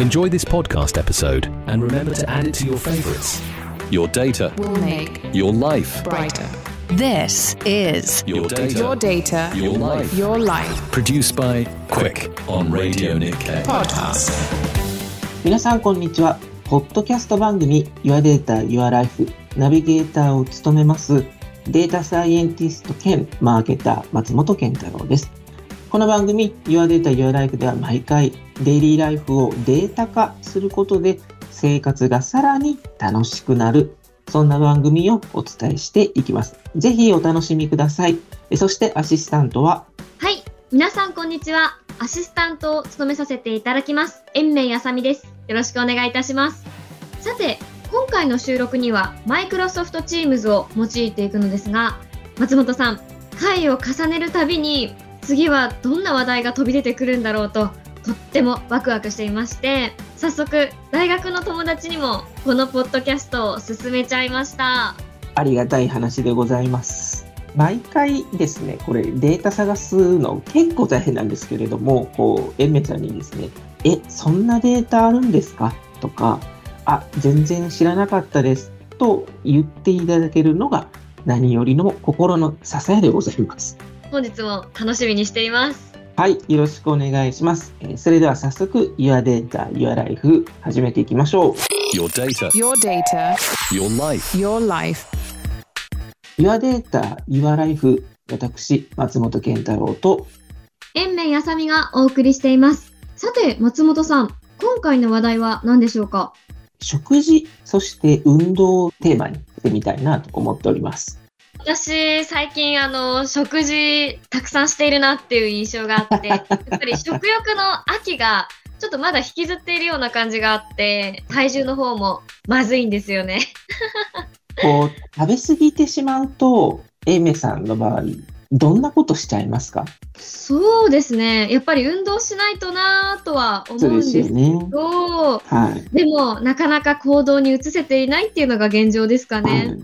Enjoy this podcast episode and remember to add it to your favorites. Your data, will make your life, brighter. This is your data, your data, your life. your life Produced by Quick on Radio Nikkei. podcast. 皆さんこんにちは。ポッドキャスト番組 Your Data, Your Life ナビゲーターを務めますデータサイエンティスト兼マーケター松本健太郎です。 この番組 Your Data, Your Life では毎回デイリーライフをデータ化することで生活がさらに楽しくなるそんな番組をお伝えしていきます。ぜひお楽しみください。そしてアシスタントは？はい、皆さんこんにちは。アシスタントを務めさせていただきます。延命あさみです。よろしくお願いいたします。さて、今回の収録にはマイクロソフト Teams を用いていくのですが、松本さん、回を重ねるたびに次はどんな話題が飛び出てくるんだろうと、とってもワクワクしていまして、早速、大学の友達にもこのポッドキャストを勧めちゃいました。ありがたい話でございます。毎回ですね、これデータ探すの結構大変なんですけれども、こう、エンメちゃんにですね、え、そんなデータあるんですか？とか、あ、全然知らなかったですと言っていただけるのが何よりの心の支えでございます。本日も楽しみにしています。はい、よろしくお願いします。えーそれでは早速、Your Data, Your Life 始めていきましょう。Your data, Your data, your life. your life. Your Data, Your Life 私、松本健太郎と延命あさみがお送りしています。さて、松本さん、今回の話題は何でしょうか？食事、そして運動をテーマにしてみたいなと思っております。私、最近、あの、食事たくさんしているなっていう印象があって、やっぱり食欲の秋が、ちょっとまだ引きずっているような感じがあって、体重の方もまずいんですよね。こう、食べ過ぎてしまうと、エイメさんの場合、どんなことしちゃいますか？そうですね。やっぱり運動しないとなぁとは思そううんでです。けど、はい。でも、なかなか行動に移せていないっていうのが現状ですかね。はい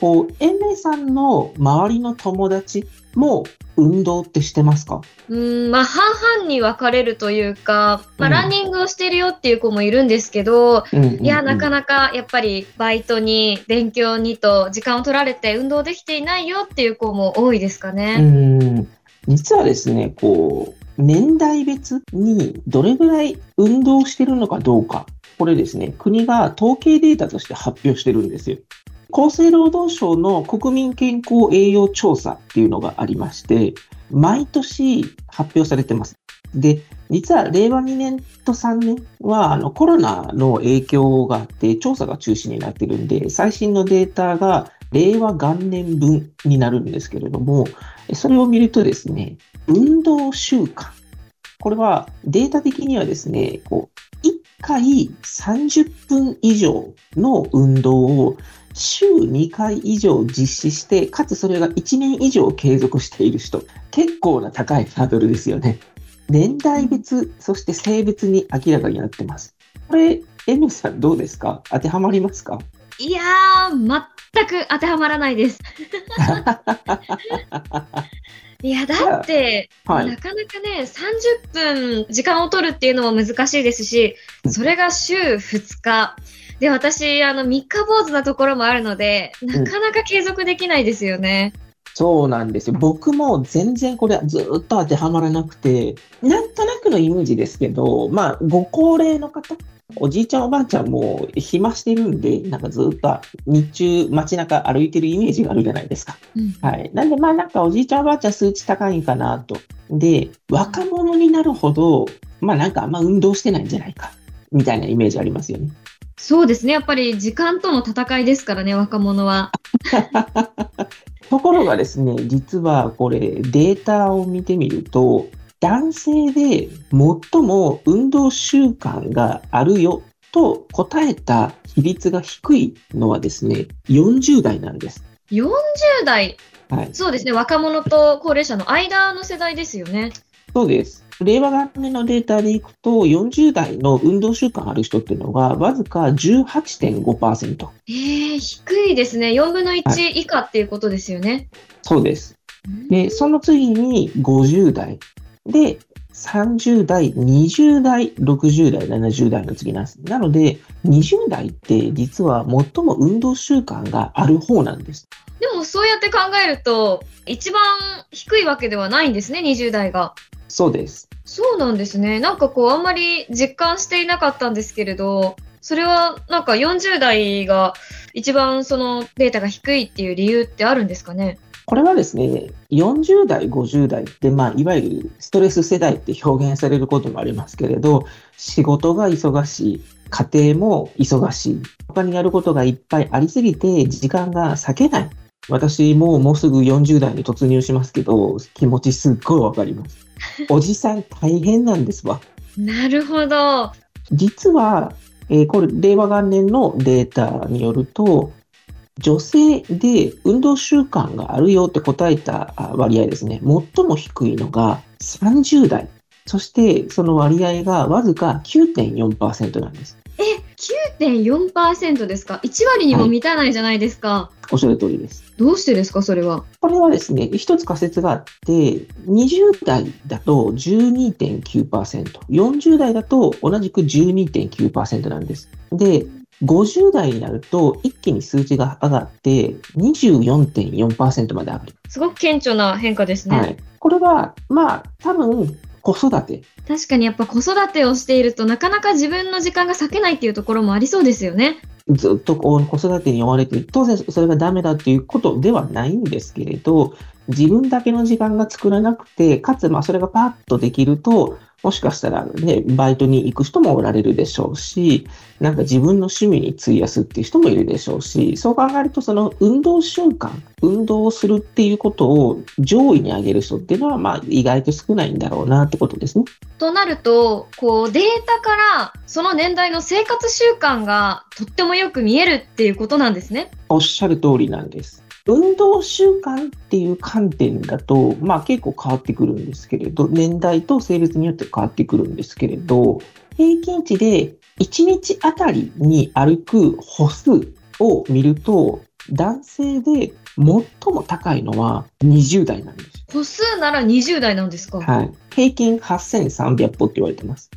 こう、エイメさんの周りの友達も運動ってしてますか？うーん、まあ、半々に分かれるというか、まあ、うんランニングをしてるよっていう子もいるんですけど、うんうんうんいや、なかなかやっぱりバイトに、勉強にと時間を取られて運動できていないよっていう子も多いですかうね。ん。実はですね、こう、年代別にどれぐらい運動してるのかどうか、これですね、国が統計データとして発表してるんですよ。厚生労働省の国民健康栄養調査っていうのがありまして、毎年発表されてます。で、実は令和2年と3年はあのコロナの影響があって調査が中止になってるんで、最新のデータが令和元年分になるんですけれども、それを見るとですね、運動習慣。これはデータ的にはですね、こう、1回30分以上の運動を週2回以上実施して、かつそれが1年以上継続している人、結構な高いハードルですよね。年代別、そして性別に明らかになってます。これ、エムさんどうですか？当てはまりますか？いやー、全く当てはまらないです。いや、だって、はいなかなかね、30分時間を取るっていうのも難しいですし、それが週2日。で、私、あの、三日坊主なところもあるので、なかなか継続できないですよね。そうなんですよ。僕も全然これずっと当てはまらなくて、なんとなくのイメージですけど、まあ、ご高齢の方、おじいちゃんおばあちゃんも暇してるんで、なんかずっと日中街中歩いてるイメージがあるじゃないですか。うんはい。なんでまあなんかおじいちゃんおばあちゃん数値高いんかなと。で、若者になるほど、まあなんかあんま運動してないんじゃないか。みたいなイメージありますよね。そうですね。やっぱり時間との戦いですからね、若者は。ところがですね、実はこれデータを見てみると、男性で最も運動習慣があるよと答えた比率が低いのはですね、40代なんです。40代、はい。そうですね。若者と高齢者の間の世代ですよね。そうです。令和元年のデータでいくと、40代の運動習慣ある人っていうのが、わずか18.5%。えー、低いですね。4分の1以下っていうことですよね。そうです。で、その次に50代。で、30代、20代、60代、70代の次なんです。なので、20代って実は最も運動習慣がある方なんです。でもそうやって考えると、一番低いわけではないんですね、20代が。そうです。そうなんですね。なんかこう、あんまり実感していなかったんですけれど、それはなんか40代が一番そのデータが低いっていう理由ってあるんですかね？これはですね、40代、50代って、まあ、いわゆるストレス世代って表現されることもありますけれど、仕事が忙しい、家庭も忙しい、他にやることがいっぱいありすぎて、時間が割けない。私ももうすぐ40代に突入しますけど、気持ちすっごいわかります。おじさん大変なんですわ。なるほど。実は、えーこれ、令和元年のデータによると、女性で運動習慣があるよって答えたあ割合ですね、最も低いのが30代。そして、その割合がわずか9.4%なんです。え、9.4%ですか ?1 割にも満たないじゃないですか。おっしゃる通りです。どうしてですか、それは？これはですね、一つ仮説があって、20代だと12.9%、40代だと同じく12.9%なんです。で、50代になると一気に数値が上がって24.4%まで上がる。すごく顕著な変化ですね。はい。これは、まあ、多分、子育て。確かにやっぱ子育てをしているとなかなか自分の時間が割けないっていうところもありそうですよね。ずっと子育てに追われている。当然それがダメだっていうことではないんですけれど、自分だけの時間が作らなくて、かつまあそれがパッとできると、もしかしたらね、バイトに行く人もおられるでしょうし、なんか自分の趣味に費やすっていう人もいるでしょうし、そう考えるとその運動習慣、運動をするっていうことを上位に上げる人っていうのはまあ意外と少ないんだろうなってことですね。となると、こうデータからその年代の生活習慣がとってもよく見えるっていうことなんですね。おっしゃる通りなんです。運動習慣っていう観点だと、まあ結構変わってくるんですけれど、年代と性別によって変わってくるんですけれど、平均値で1日あたりに歩く歩数を見ると、男性で最も高いのは20代なんです。歩数なら20代なんですか、はい。平均8300歩って言われてます。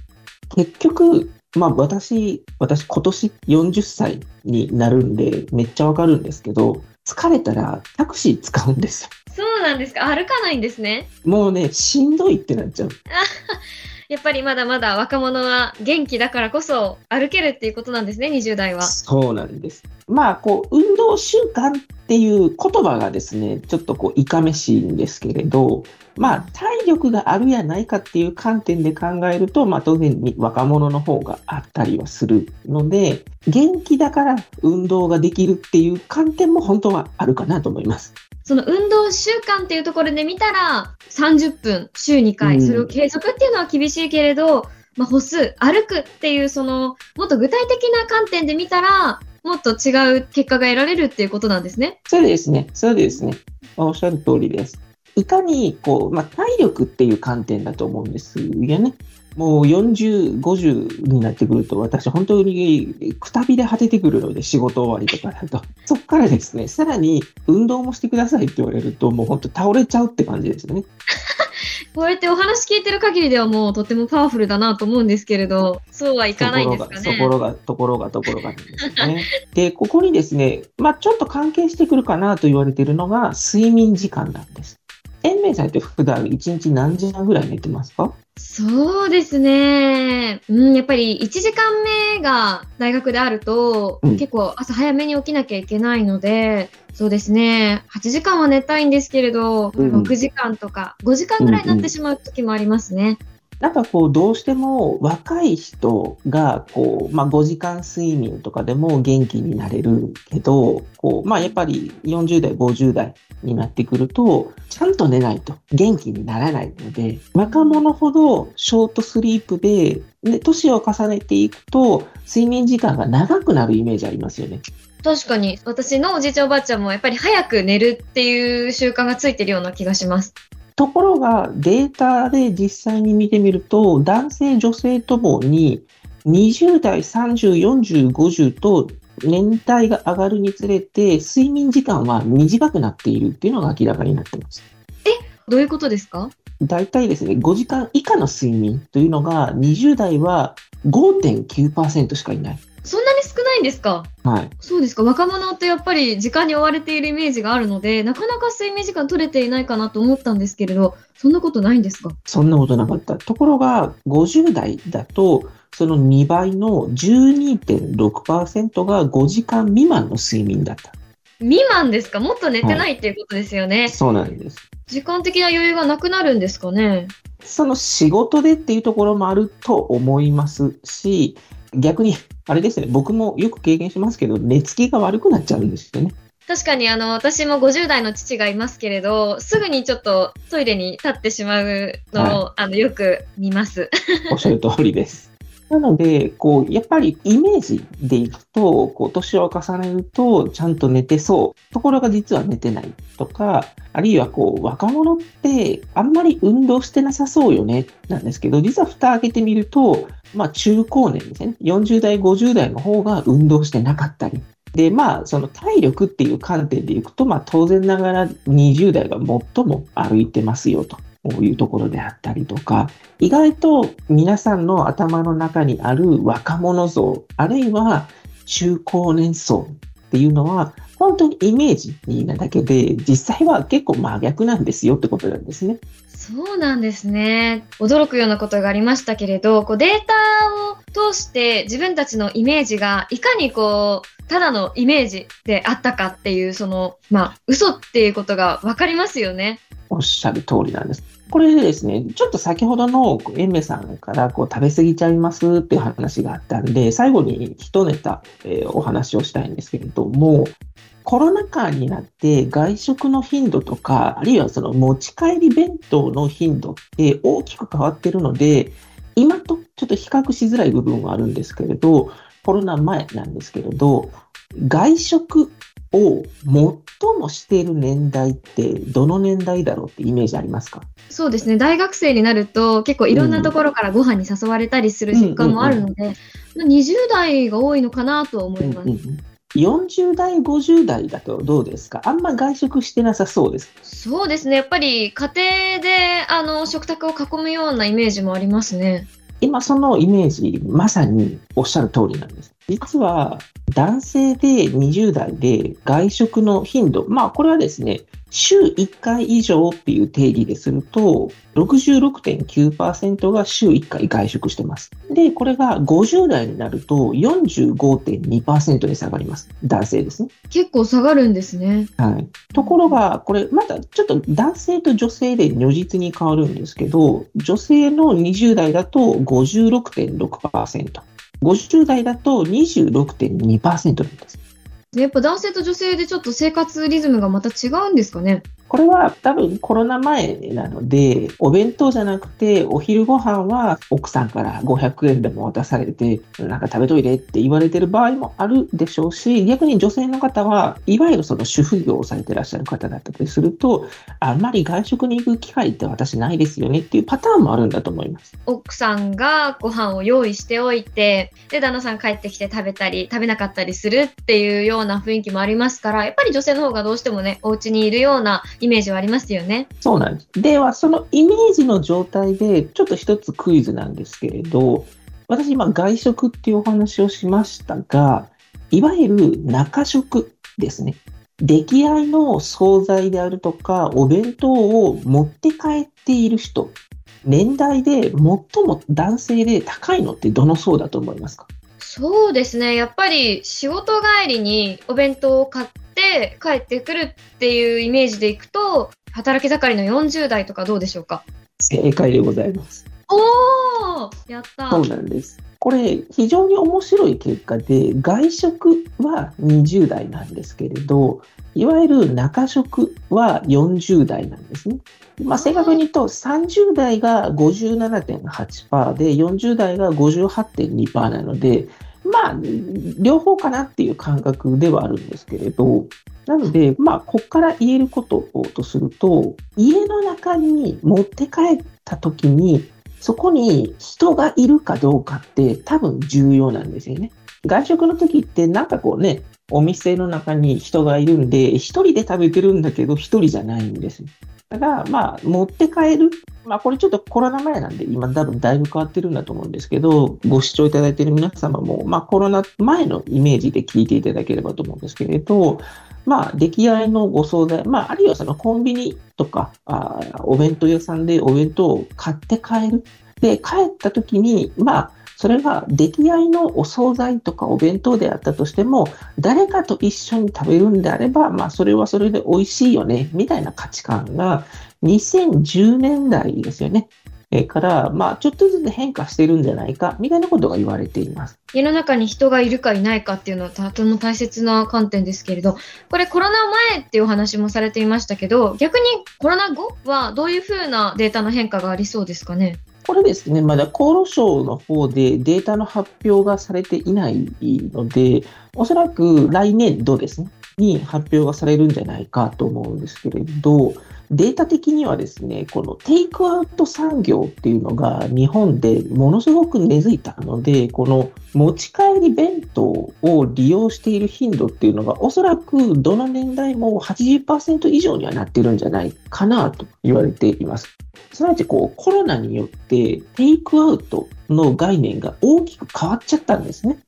結局、まあ私、私今年40歳になるんでめっちゃわかるんですけど、疲れたらタクシー使うんですよ。そうなんですか？歩かないんですね？もうね、しんどいってなっちゃう。やっぱりまだまだ若者は元気だからこそ歩けるっていうことなんですね、20代は。そうなんです。まあ、こう、運動習慣っていう言葉がですね、ちょっとこう、いかめしいんですけれど、まあ、体力があるやないかっていう観点で考えると、まあ、当然に若者の方があったりはするので、元気だから運動ができるっていう観点も本当はあるかなと思います。その運動習慣っていうところで見たら30分週2回、うんそれを継続っていうのは厳しいけれど、まあ、歩数歩くっていうそのもっと具体的な観点で見たらもっと違う結果が得られるっていうことなんですね。そうですね。そうですね。おっしゃる通りです。いかに、こう、まあ、体力っていう観点だと思うんですよね。もう40、50になってくると、私本当にくたびれ果ててくるので、仕事終わりとかだと。そっからですね、さらに運動もしてくださいって言われると、もう本当倒れちゃうって感じですね。こうやってお話聞いてる限りではもうとてもパワフルだなと思うんですけれど、そうはいかないんですかね。ところが、ところが、ところが、ところがですね。で、ここにですね、まあちょっと関係してくるかなと言われているのが、睡眠時間なんです。延命さんって普段1日何時間ぐらい寝てますか？そうですね。うん、やっぱり1時間目が大学であると、うん結構朝早めに起きなきゃいけないので、そうですね。8時間は寝たいんですけれど、うん6時間とか5時間ぐらいになってしまう時もありますね。なんかこう、どうしても若い人が、こう、まあ5時間睡眠とかでも元気になれるけど、こう、まあやっぱり40代、50代になってくると、ちゃんと寝ないと元気にならないので、若者ほどショートスリープで、で、年を重ねていくと、睡眠時間が長くなるイメージありますよね。確かに、私のおじいちゃんおばあちゃんもやっぱり早く寝るっていう習慣がついてるような気がします。ところが、データで実際に見てみると、男性、女性ともに、20代、30、40、50と年代が上がるにつれて、睡眠時間は短くなっているっていうのが明らかになってます。どういうことですか？大体ですね、5時間以下の睡眠というのが、20代は5.9%しかいない。そんなにいんですか？はい。そうですか。若者ってやっぱり時間に追われているイメージがあるので、なかなか睡眠時間取れていないかなと思ったんですけれど、そんなことないんですか？そんなことなかった。ところが、50代だと、その2倍の12.6%が5時間未満の睡眠だった。未満ですか？もっと寝てないっていうことですよね。そうなんです。時間的な余裕がなくなるんですかねその仕事でっていうところもあると思いますし、逆に、あれですね、僕もよく経験しますけど、寝つきが悪くなっちゃうんですよね。確かにあの私も50代の父がいますけれどすぐにちょっとトイレに立ってしまうのを、あのよく見ます。おっしゃる通りです。なので、こう、やっぱりイメージでいくと、こう、年を重ねると、ちゃんと寝てそう。ところが実は寝てないとか、あるいはこう、若者ってあんまり運動してなさそうよね、なんですけど、実は蓋開けてみると、まあ中高年ですね。40代、50代の方が運動してなかったり。で、まあ、その体力っていう観点でいくと、まあ当然ながら20代が最も歩いてますよと。こういうところであったりとか、意外と皆さんの頭の中にある若者像、あるいは中高年層っていうのは、本当にイメージなだけで、実際は結構真逆なんですよってことなんですね。そうなんですね。驚くようなことがありましたけれど、こうデータを通して自分たちのイメージがいかにこう、ただのイメージであったかっていう、その、まあ、嘘っていうことがわかりますよね。おっしゃる通りなんです。これでですね、ちょっと先ほどのエンメさんからこう食べ過ぎちゃいますっていう話があったんで、最後に一ネタ、えーお話をしたいんですけれども、コロナ禍になって外食の頻度とか、あるいはその持ち帰り弁当の頻度って大きく変わってるので、今とちょっと比較しづらい部分はあるんですけれど、コロナ前なんですけれど、外食を最もしている年代ってどの年代だろうってイメージありますか？そうですね。大学生になると結構いろんなところからご飯に誘われたりする実感もあるので、まあ20代が多いのかなとは思います。うんうんうん40代、50代だとどうですか？あんま外食してなさそうです。そうですね。やっぱり家庭であの食卓を囲むようなイメージもありますね。今そのイメージ、まさにおっしゃる通りなんです。実は男性で20代で外食の頻度、まあこれはですね、週1回以上っていう定義ですると、66.9%が週1回外食してます。で、これが50代になると45.2%に下がります。男性ですね。結構下がるんですね。はい。ところが、これ、またちょっと男性と女性で如実に変わるんですけど、女性の20代だと56.6%、50代だと26.2%なんです。やっぱ男性と女性でちょっと生活リズムがまた違うんですかね？これは多分コロナ前なので、お弁当じゃなくて、お昼ご飯は奥さんから500円でも渡されて、なんか食べといてって言われてる場合もあるでしょうし、逆に女性の方は、いわゆるその主婦業をされてらっしゃる方だったりすると、あんまり外食に行く機会って私ないですよねっていうパターンもあるんだと思います。奥さんがご飯を用意しておいて、で、旦那さん帰ってきて食べたり、食べなかったりするっていうような雰囲気もありますから、やっぱり女性の方がどうしてもね、お家にいるようなイメージはありますよね。そうなんです。では、そのイメージの状態で、ちょっと一つクイズなんですけれど、私今外食っていうお話をしましたが、いわゆる中食ですね。出来合いの惣菜であるとか、お弁当を持って帰っている人、年代で最も男性で高いのってどの層だと思いますか？そうですね。やっぱり仕事帰りにお弁当を買って帰ってくるっていうイメージでいくと、働き盛りの40代とかどうでしょうか？正解でございます。おーやったそうなんです。これ、非常に面白い結果で、外食は20代なんですけれど、いわゆる中食は40代なんですね。まあ、正確に言うと、30代が57.8%で、40代が58.2%なので、まあ、両方かなっていう感覚ではあるんですけれど、なので、まあ、ここから言えることとすると、家の中に持って帰った時に、そこに人がいるかどうかって多分重要なんですよね。外食の時ってなんかこうね、お店の中に人がいるんで、一人で食べてるんだけど、一人じゃないんですただ、まあ、持って帰る。まあ、これちょっとコロナ前なんで、今多分だいぶ変わってるんだと思うんですけど、ご視聴いただいている皆様も、まあ、コロナ前のイメージで聞いていただければと思うんですけれど、まあ、出来合いのご惣菜、まあ、あるいはそのコンビニとか、あお弁当屋さんでお弁当を買って帰る。で、帰った時に、まあ、それが出来合いのお惣菜とかお弁当であったとしても、誰かと一緒に食べるんであれば、まあ、それはそれで美味しいよね、みたいな価値観が、2010年代ですよね。えから、まあ、ちょっとずつ変化してるんじゃないか、みたいなことが言われています。家の中に人がいるかいないかっていうのはとても大切な観点ですけれど、これコロナ前っていうお話もされていましたけど、逆にコロナ後はどういうふうなデータの変化がありそうですかね？これですね、まだ厚労省の方でデータの発表がされていないので、おそらく来年度ですね、に発表がされるんじゃないかと思うんですけれど、データ的にはですね、このテイクアウト産業っていうのが日本でものすごく根付いたので、この持ち帰り弁当を利用している頻度っていうのがおそらくどの年代も80%以上にはなってるんじゃないかなと言われています。すなわちこうコロナによってテイクアウトの概念が大きく変わっちゃったんですね。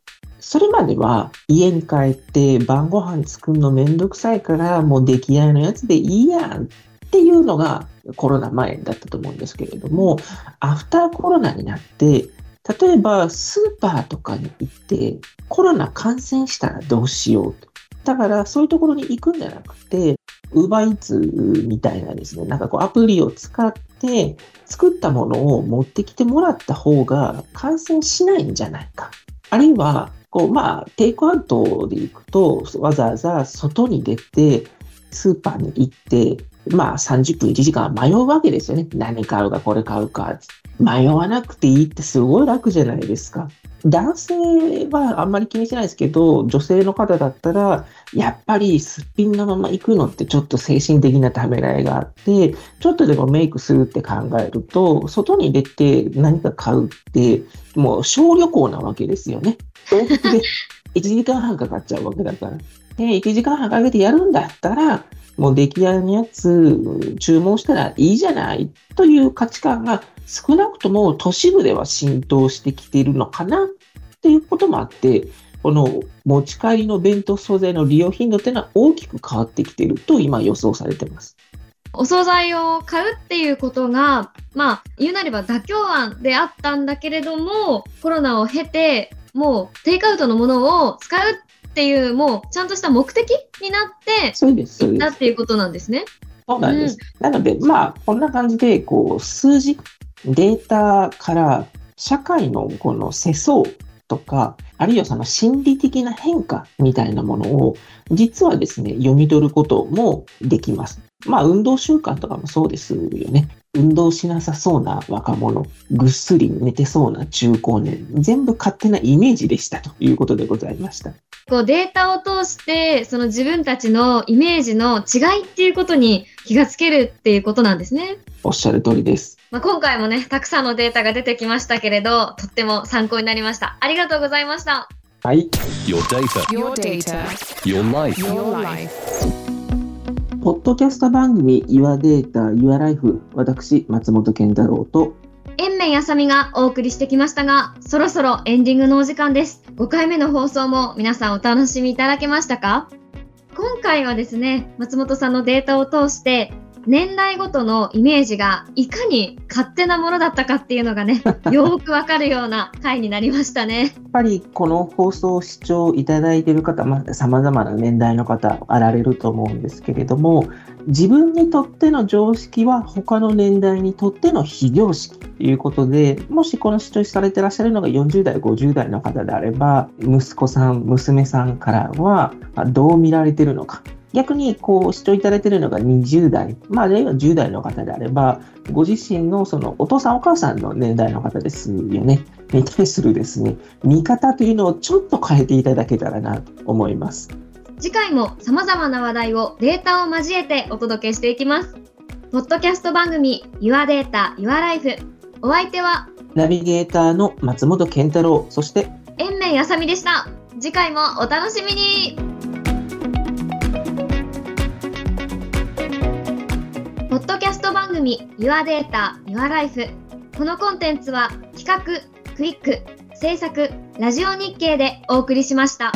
それまでは家に帰って晩ご飯作るのめんどくさいからもう出来合いのやつでいいやんっっていうのがコロナ前だったと思うんですけれども、アフターコロナになって、例えばスーパーとかに行ってコロナ感染したらどうしようと。だからそういうところに行くんじゃなくて、ウーバーイーツみたいなですね、なんかこうアプリを使って作ったものを持ってきてもらった方が感染しないんじゃないか。あるいは、こうまあ、テイクアウトで行くと、わざわざ外に出て、スーパーに行って、まあ30分1時間迷うわけですよね。何買うかこれ買うか。迷わなくていいってすごい楽じゃないですか。男性はあんまり気にしないですけど、女性の方だったら、やっぱりすっぴんのまま行くのってちょっと精神的なためらいがあって、ちょっとでもメイクするって考えると、外に出て何か買うって、もう小旅行なわけですよね。往復で1時間半かかっちゃうわけだから。で、1時間半かけてやるんだったら、もう出来合いのやつ注文したらいいじゃないという価値観が少なくとも都市部では浸透してきているのかなっていうこともあって、この持ち帰りの弁当惣菜の利用頻度っていうのは大きく変わってきていると今予想されています。お惣菜を買うっていうことが、まあ、言うなれば妥協案であったんだけれども、コロナを経て、もうテイクアウトのものを使うっていう、もうちゃんとした目的になって、そうです、そうです。っていうことなんですね。そうなんです。うん、なので、まあ、こんな感じで、こう、数字、データから社会のこの世相とか、あるいはその心理的な変化みたいなものを、実はですね、読み取ることもできます。まあ、運動習慣とかもそうですよね。運動しなさそうな若者、ぐっすり寝てそうな中高年、全部勝手なイメージでしたということでございました。こうデータを通して、その自分たちのイメージの違いっていうことに気がつけるっていうことなんですね。おっしゃる通りです。まあ、今回もね、たくさんのデータが出てきましたけれど、とっても参考になりました。ありがとうございました。はい。Your data. Your data. Your life. Your life. ポッドキャスト番組 Your Data, Your Life 私、松本健太郎と延命あさみがお送りしてきましたが、そろそろエンディングのお時間です。5回目の放送も皆さんお楽しみいただけましたか？今回はですね、松本さんのデータを通して、年代ごとのイメージがいかに勝手なものだったかっていうのがね、よくわかるような回になりましたね。やっぱりこの放送を視聴いただいている方、まあ、様々な年代の方あられると思うんですけれども、自分にとっての常識は他の年代にとっての非常識ということで、もしこの視聴されてらっしゃるのが40代、50代の方であれば、息子さん、娘さんからはどう見られてるのか。逆にこう視聴いただいているのが20代、まあ、あるいは10代の方であれば、ご自身のそのお父さんお母さんの年代の方ですよね、に対するですね、見方というのをちょっと変えていただけたらなと思います。次回も様々な話題をデータを交えてお届けしていきます。ポッドキャスト番組 Your Data, Your Life お相手はナビゲーターの松本健太郎、そして延命あさみでした。次回もお楽しみにト番組 Your Data, Your Life。このコンテンツは企画、クイック、制作、ラジオ日経でお送りしました。